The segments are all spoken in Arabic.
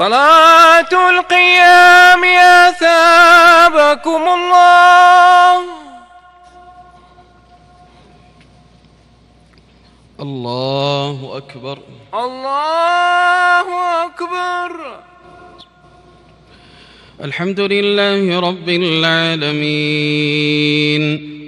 صلاة القيام أثابكم الله. الله أكبر. الله أكبر. الحمد لله رب العالمين.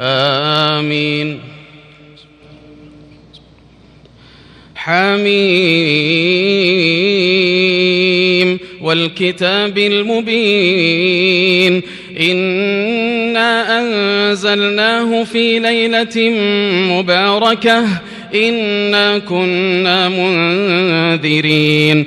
آمين. حميم. والكتاب المبين. إنا أنزلناه في ليلة مباركة. إنا كنا منذرين.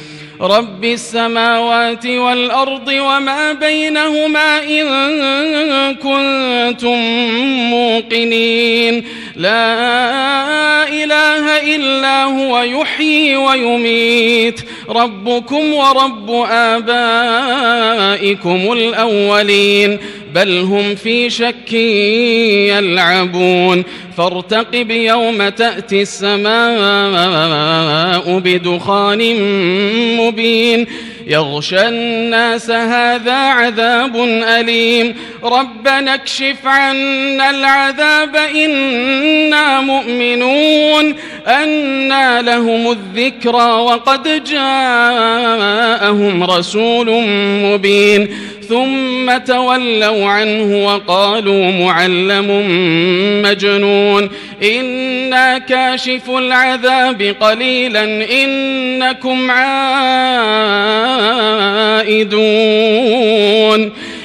رب السماوات والأرض وما بينهما إن كنتم موقنين. لا إله إلا هو يحيي ويميت. ربكم ورب آبائكم الأولين. بل هم في شك يلعبون. فارتقب يوم تأتي السماء بدخان مبين. يغشى الناس هذا عذاب أليم. ربنا اكشف عنا العذاب إنا مؤمنون. أنا لهم الذكرى وقد جاءهم رسول مبين. ثم تولوا عنه وقالوا معلم مجنون. إنا كاشف العذاب قليلا إنكم عائدون.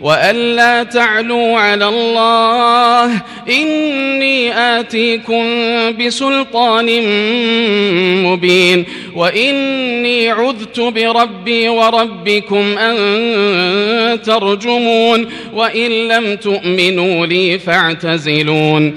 وأن لا تعلوا على الله إني آتيكم بسلطان مبين وإني عذت بربي وربكم أن ترجمون وإن لم تؤمنوا لي فاعتزلون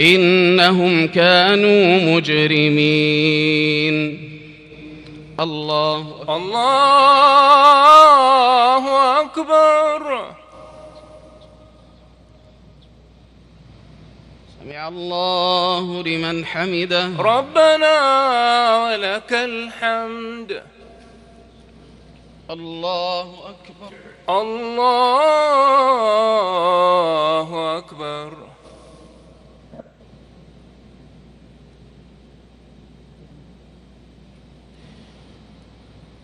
إنهم كانوا مجرمين. الله الله أكبر. سمع الله لمن حمده. ربنا ولك الحمد. الله أكبر. الله أكبر.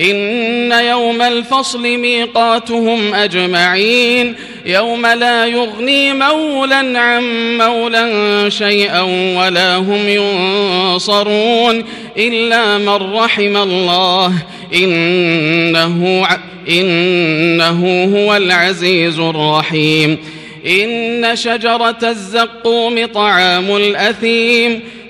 إن يوم الفصل ميقاتهم أجمعين يوم لا يغني مولا عن مولا شيئا ولا هم ينصرون إلا من رحم الله. إنه, إنه هو العزيز الرحيم. إن شجرة الزقوم طعام الأثيم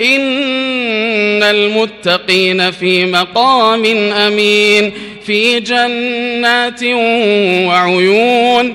إن المتقين في مقام أمين في جنات وعيون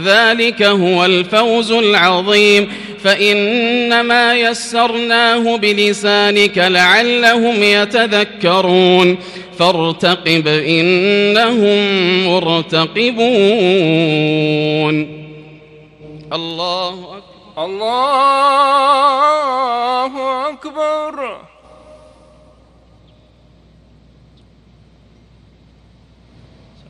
ذلك هو الفوز العظيم. فإنما يسرناه بلسانك لعلهم يتذكرون. فارتقب إنهم مرتقبون. الله أكبر. الله أكبر.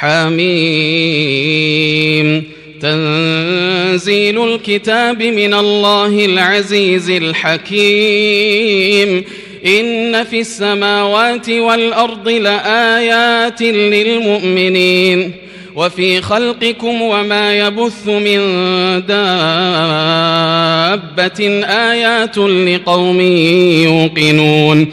حميم. تنزيل الكتاب من الله العزيز الحكيم. إن في السماوات والأرض لآيات للمؤمنين. وفي خلقكم وما يبث من دابة آيات لقوم يوقنون.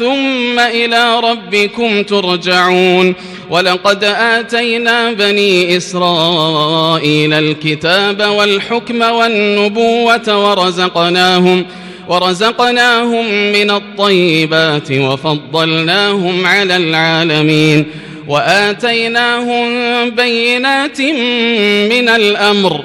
ثم إلى ربكم ترجعون. ولقد آتينا بني إسرائيل الكتاب والحكم والنبوة ورزقناهم ورزقناهم من الطيبات وفضلناهم على العالمين. وآتيناهم بينات من الأمر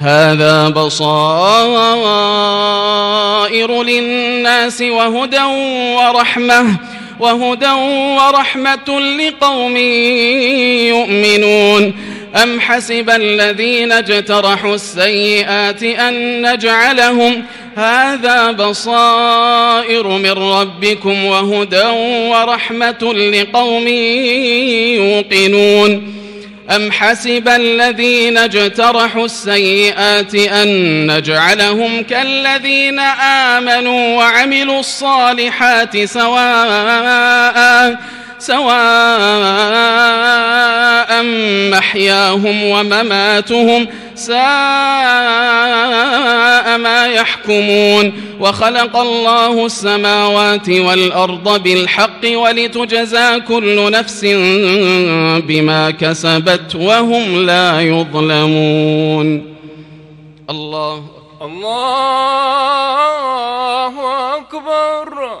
هذا بصائر للناس وهدى ورحمة وهدى ورحمة لقوم يؤمنون. أم حسب الذين اجترحوا السيئات أن نجعلهم؟ هذا بصائر من ربكم وهدى ورحمة لقوم يوقنون. أم حسب الذين اجترحوا السيئات أن نجعلهم كالذين آمنوا وعملوا الصالحات سواء سواء محياهم ومماتهم ساء ما يحكمون وخلق الله السماوات والأرض بالحق ولتجزى كل نفس بما كسبت وهم لا يظلمون. الله الله أكبر.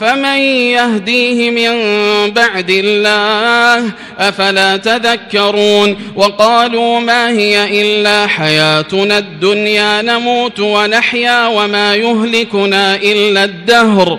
فمن يهديه من بعد الله أفلا تذكرون وقالوا ما هي إلا حياتنا الدنيا نموت ونحيا وما يهلكنا إلا الدهر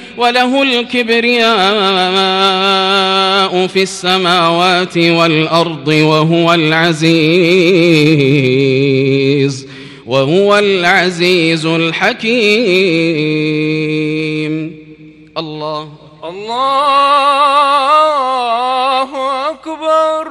وله الكبرياء في السماوات والأرض وهو العزيز وهو العزيز الحكيم. الله. الله أكبر.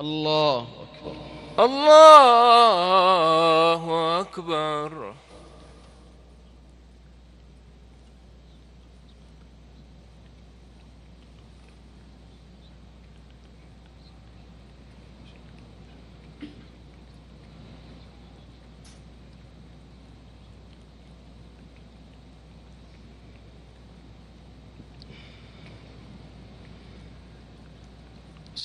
الله أكبر. الله أكبر.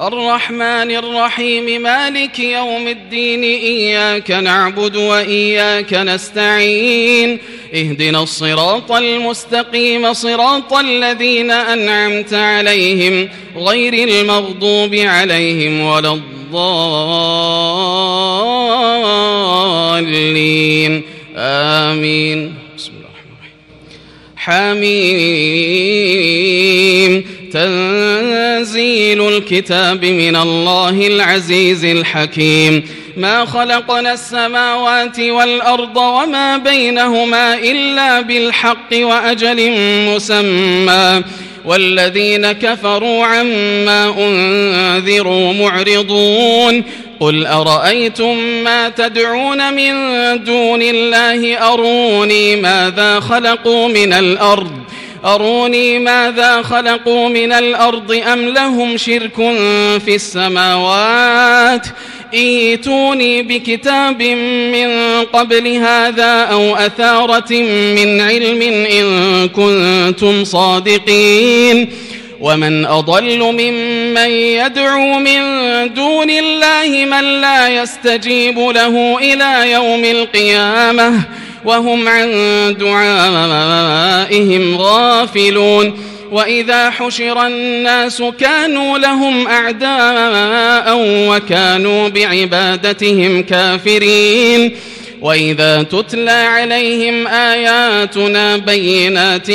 الرحمن الرحيم مالك يوم الدين إياك نعبد وإياك نستعين. اهدنا الصراط المستقيم صراط الذين أنعمت عليهم غير المغضوب عليهم ولا الضالين. آمين. بسم الله الرحمن الرحيم. حميم. تنزيل الكتاب من الله العزيز الحكيم. ما خلقنا السماوات والأرض وما بينهما إلا بالحق وأجل مسمى. والذين كفروا عما أنذروا معرضون. قل أرأيتم ما تدعون من دون الله أروني ماذا خلقوا من الأرض؟ أروني ماذا خلقوا من الأرض أم لهم شرك في السماوات إيتوني بكتاب من قبل هذا أو أثارة من علم إن كنتم صادقين ومن أضل ممن يدعو من دون الله من لا يستجيب له إلى يوم القيامة وهم عن دعائهم غافلون وإذا حشر الناس كانوا لهم أعداء وكانوا بعبادتهم كافرين وإذا تتلى عليهم آياتنا بينات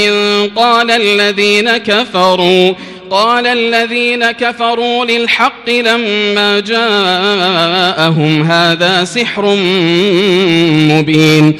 قال الذين كفروا قال الذين كفروا للحق لما جاءهم هذا سحر مبين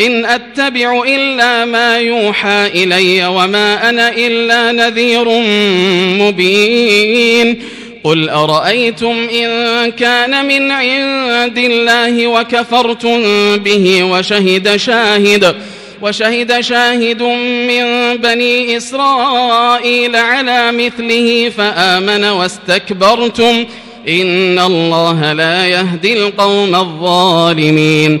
إن أتبع إلا ما يوحى إلي وما أنا إلا نذير مبين. قل أرأيتم إن كان من عند الله وكفرتم به وشهد شاهد وشهد شاهد من بني إسرائيل على مثله فآمن واستكبرتم. إن الله لا يهدي القوم الظالمين.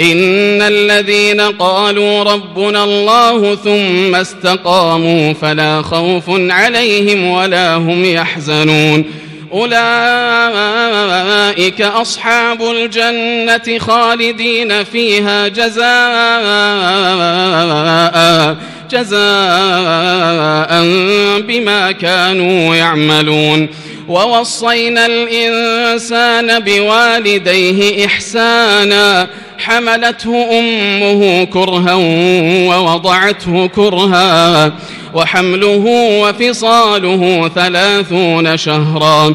إن الذين قالوا ربنا الله ثم استقاموا فلا خوف عليهم ولا هم يحزنون. أولئك أصحاب الجنة خالدين فيها جزاء جزاء بما كانوا يعملون. ووصينا الإنسان بوالديه إحسانا. حملته أمه كرها ووضعته كرها. وحمله وفصاله ثلاثون شهرا.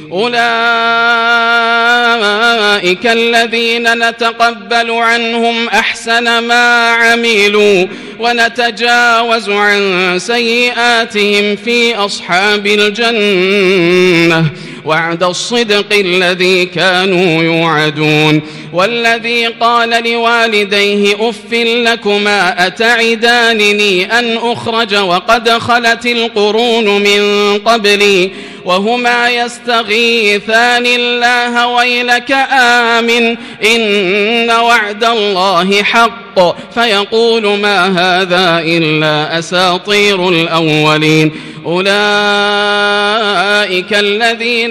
أولئك الذين نتقبل عنهم أحسن ما عملوا ونتجاوز عن سيئاتهم في أصحاب الجنة. وعد الصدق الذي كانوا يوعدون. والذي قال لوالديه أف لكما أتعدانني أن أخرج وقد خلت القرون من قبلي وهما يستغيثان الله ويلك آمن. إن وعد الله حق. فيقول ما هذا إلا أساطير الأولين. أولئك الذين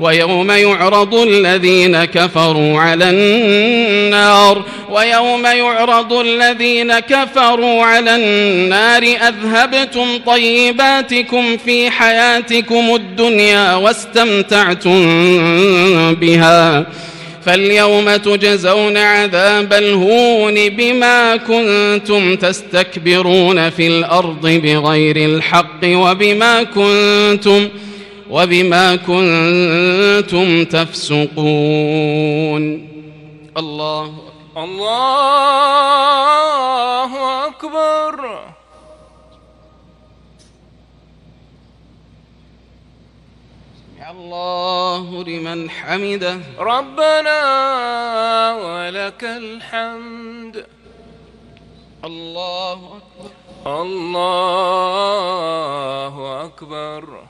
ويوم يعرض الذين كفروا على النار ويوم يعرض الذين كفروا على النار أذهبتم طيباتكم في حياتكم الدنيا واستمتعتم بها فاليوم تجزون عذاب الهون بما كنتم تستكبرون في الأرض بغير الحق وبما كنتم وبما كنتم تفسقون. الله الله أكبر. الله لمن حمده. ربنا ولك الحمد. الله أكبر. الله أكبر.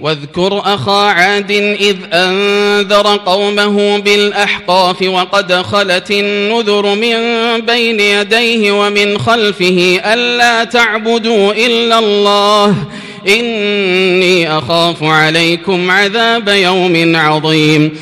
واذكر أخا عاد إذ أنذر قومه بالأحقاف وقد خلت النذر من بين يديه ومن خلفه ألا تعبدوا إلا الله إني أخاف عليكم عذاب يوم عظيم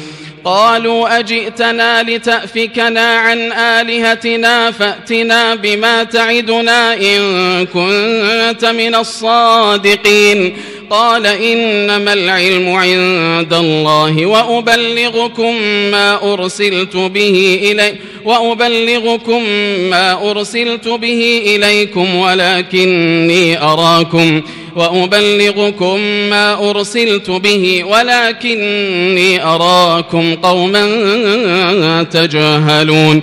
قالوا أجئتنا لتأفكنا عن آلهتنا فأتنا بما تعدنا إن كنت من الصادقين قال إنما العلم عند الله وأبلغكم ما أرسلت به إلي وأبلغكم ما أرسلت به إليكم ولكني أراكم وأبلغكم ما أرسلت به ولكني أراكم قوما تجاهلون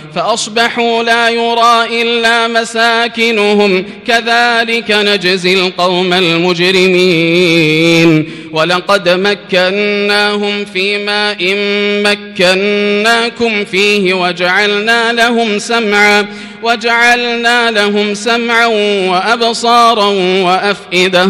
فأصبحوا لا يرى إلا مساكنهم. كذلك نجزي القوم المجرمين. ولقد مكناهم في ماء مكناكم فيه وجعلنا لهم سمعا وجعلنا لهم سمعا وأبصارا وأفئدة.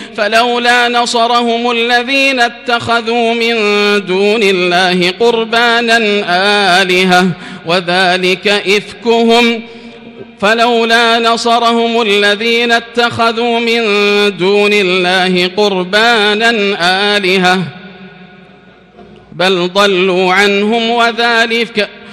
فلولا نصرهم الذين اتخذوا من دون الله قربانا آلهة وذلك إفكهم. فلولا نصرهم الذين اتخذوا من دون الله قربانا آلهة بل ضلوا عنهم وذلك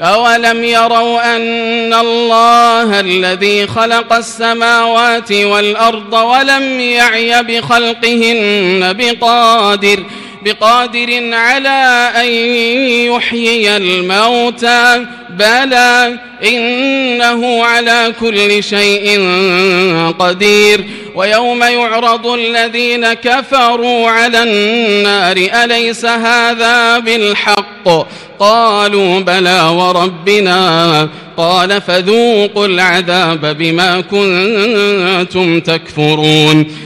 أولم يروا أن الله الذي خلق السماوات والأرض ولم يعي بخلقهن بقادر بقادر على أن يحيي الموتى بلى إنه على كل شيء قدير. ويوم يعرض الذين كفروا على النار أليس هذا بالحق؟ قالوا بلى وربنا. قال فذوقوا العذاب بما كنتم تكفرون.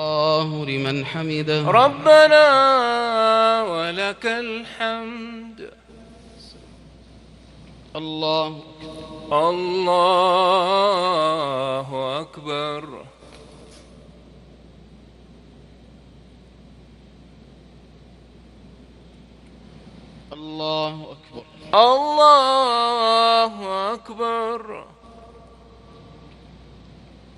الله لمن حمده. ربنا ولك الحمد. الله. الله أكبر. الله أكبر. الله أكبر.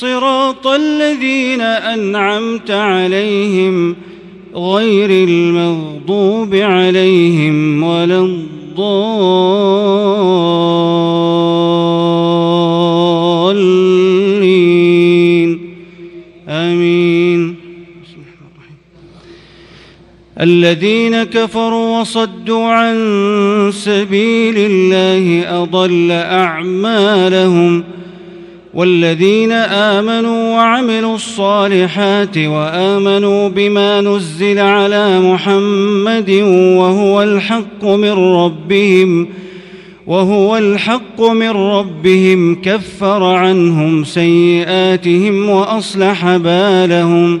صراط الذين أنعمت عليهم غير المغضوب عليهم ولا الضالين آمين. الذين كفروا وصدوا عن سبيل الله أضل أعمالهم والذين آمنوا وعملوا الصالحات وآمنوا بما نزل على محمد وهو الحق من ربهم وهو الحق من ربهم كفر عنهم سيئاتهم وأصلح بالهم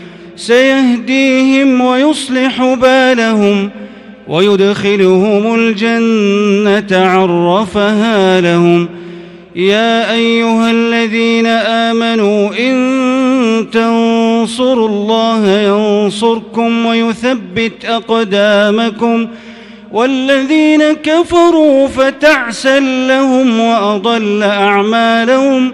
سيهديهم ويصلح بالهم ويدخلهم الجنة عرفها لهم. يا أيها الذين آمنوا إن تنصروا الله ينصركم ويثبت أقدامكم. والذين كفروا فتعسا لهم وأضل أعمالهم.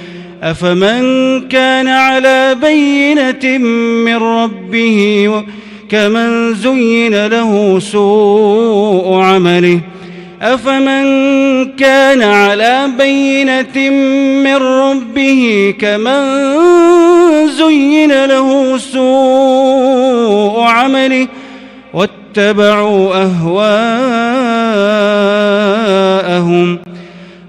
أفمن كان على بينة من ربه كمن زين له سوء عمله أفمن كان على بينة من ربه كمن زين له سوء عمله واتبعوا أهواءهم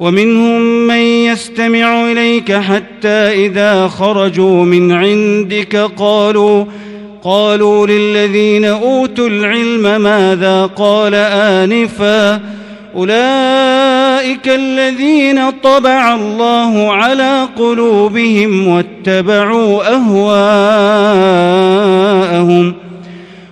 ومنهم من يستمع إليك حتى إذا خرجوا من عندك قالوا قالوا للذين أوتوا العلم ماذا قال آنفا أولئك الذين طبع الله على قلوبهم واتبعوا أهواءهم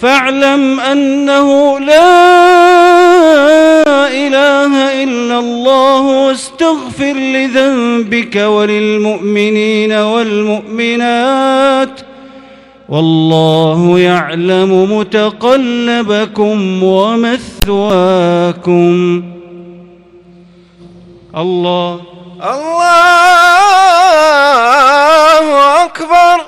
فاعلم أنه لا إله إلا الله واستغفر لذنبك وللمؤمنين والمؤمنات والله يعلم متقلبكم ومثواكم. الله. الله أكبر.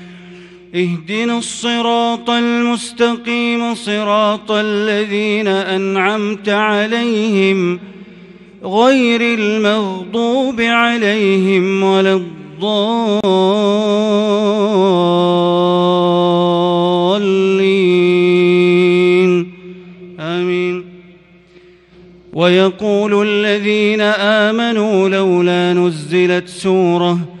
اهدنا الصراط المستقيم صراط الذين أنعمت عليهم غير المغضوب عليهم ولا الضالين. آمين. ويقول الذين آمنوا لولا نزلت سورة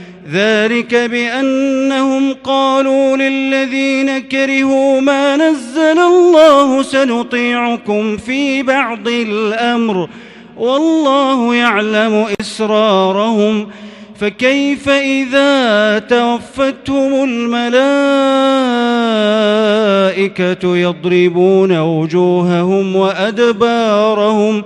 ذلك بأنهم قالوا للذين كرهوا ما نزل الله سنطيعكم في بعض الأمر والله يعلم إسرارهم فكيف إذا توفتهم الملائكة يضربون وجوههم وأدبارهم ۖ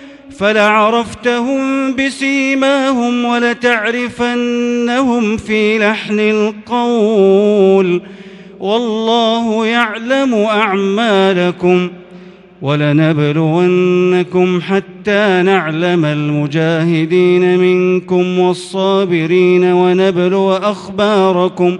فلعرفتهم بسيماهم ولتعرفنهم في لحن القول والله يعلم أعمالكم ولنبلونكم حتى نعلم المجاهدين منكم والصابرين ونبلو أخباركم ۖ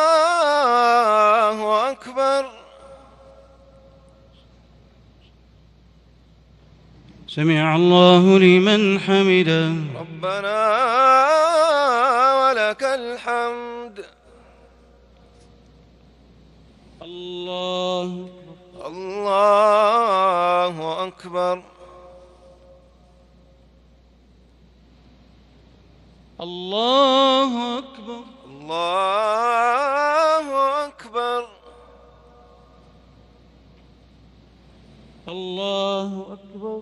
سمع الله لمن حمده. ربنا ولك الحمد. الله الله أكبر. الله أكبر. الله أكبر. الله أكبر.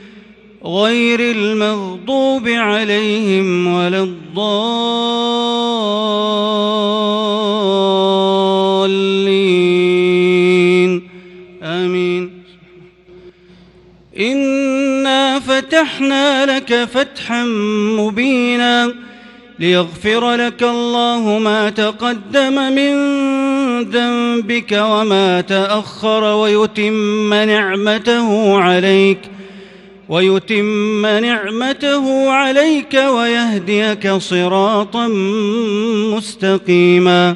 غير المغضوب عليهم ولا الضالين. آمين. إنا فتحنا لك فتحا مبينا ليغفر لك الله ما تقدم من ذنبك وما تأخر ويتم نعمته عليك ۖ ويتم نعمته عليك ويهديك صراطا مستقيما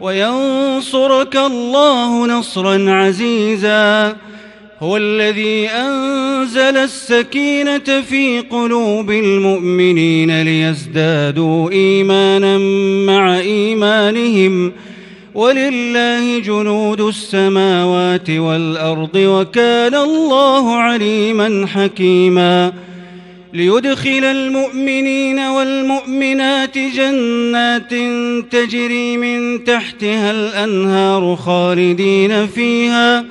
وينصرك الله نصرا عزيزا هو الذي أنزل السكينة في قلوب المؤمنين ليزدادوا إيمانا مع إيمانهم ۖ ولله جنود السماوات والأرض وكان الله عليما حكيما ليدخل المؤمنين والمؤمنات جنات تجري من تحتها الأنهار خالدين فيها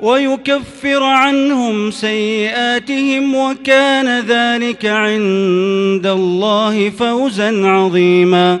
ويكفر عنهم سيئاتهم وكان ذلك عند الله فوزا عظيما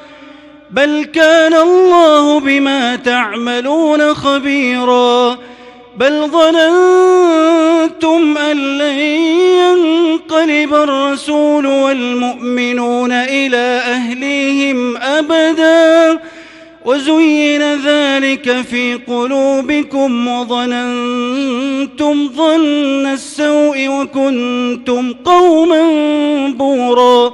بل كان الله بما تعملون خبيرا بل ظننتم أن لن ينقلب الرسول والمؤمنون إلى أهليهم أبدا وزين ذلك في قلوبكم وظننتم ظن السوء وكنتم قوما بورا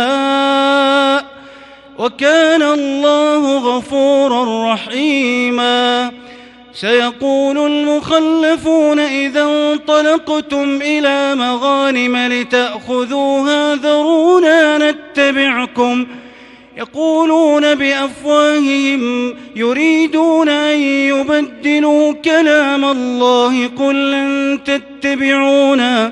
وكان الله غفورا رحيما. سيقول المخلفون إذا انطلقتم إلى مغانم لتأخذوها ذرونا نتبعكم. يقولون بأفواههم يريدون أن يبدلوا كلام الله قل لن تتبعونا.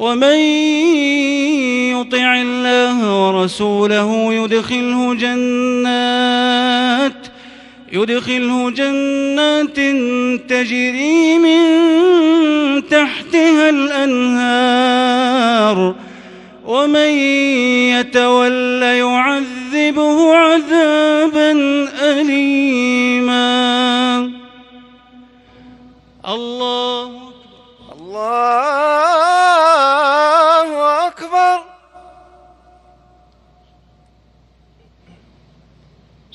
ومن يطع الله ورسوله يدخله جنات يدخله جنات تجري من تحتها الأنهار. ومن يتول يعذبه عذابا أليما.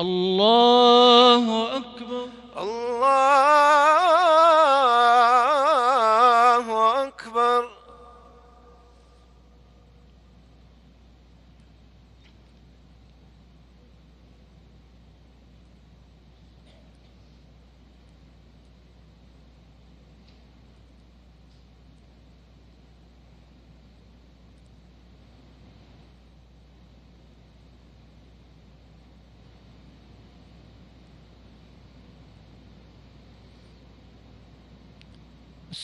الله أكبر. الله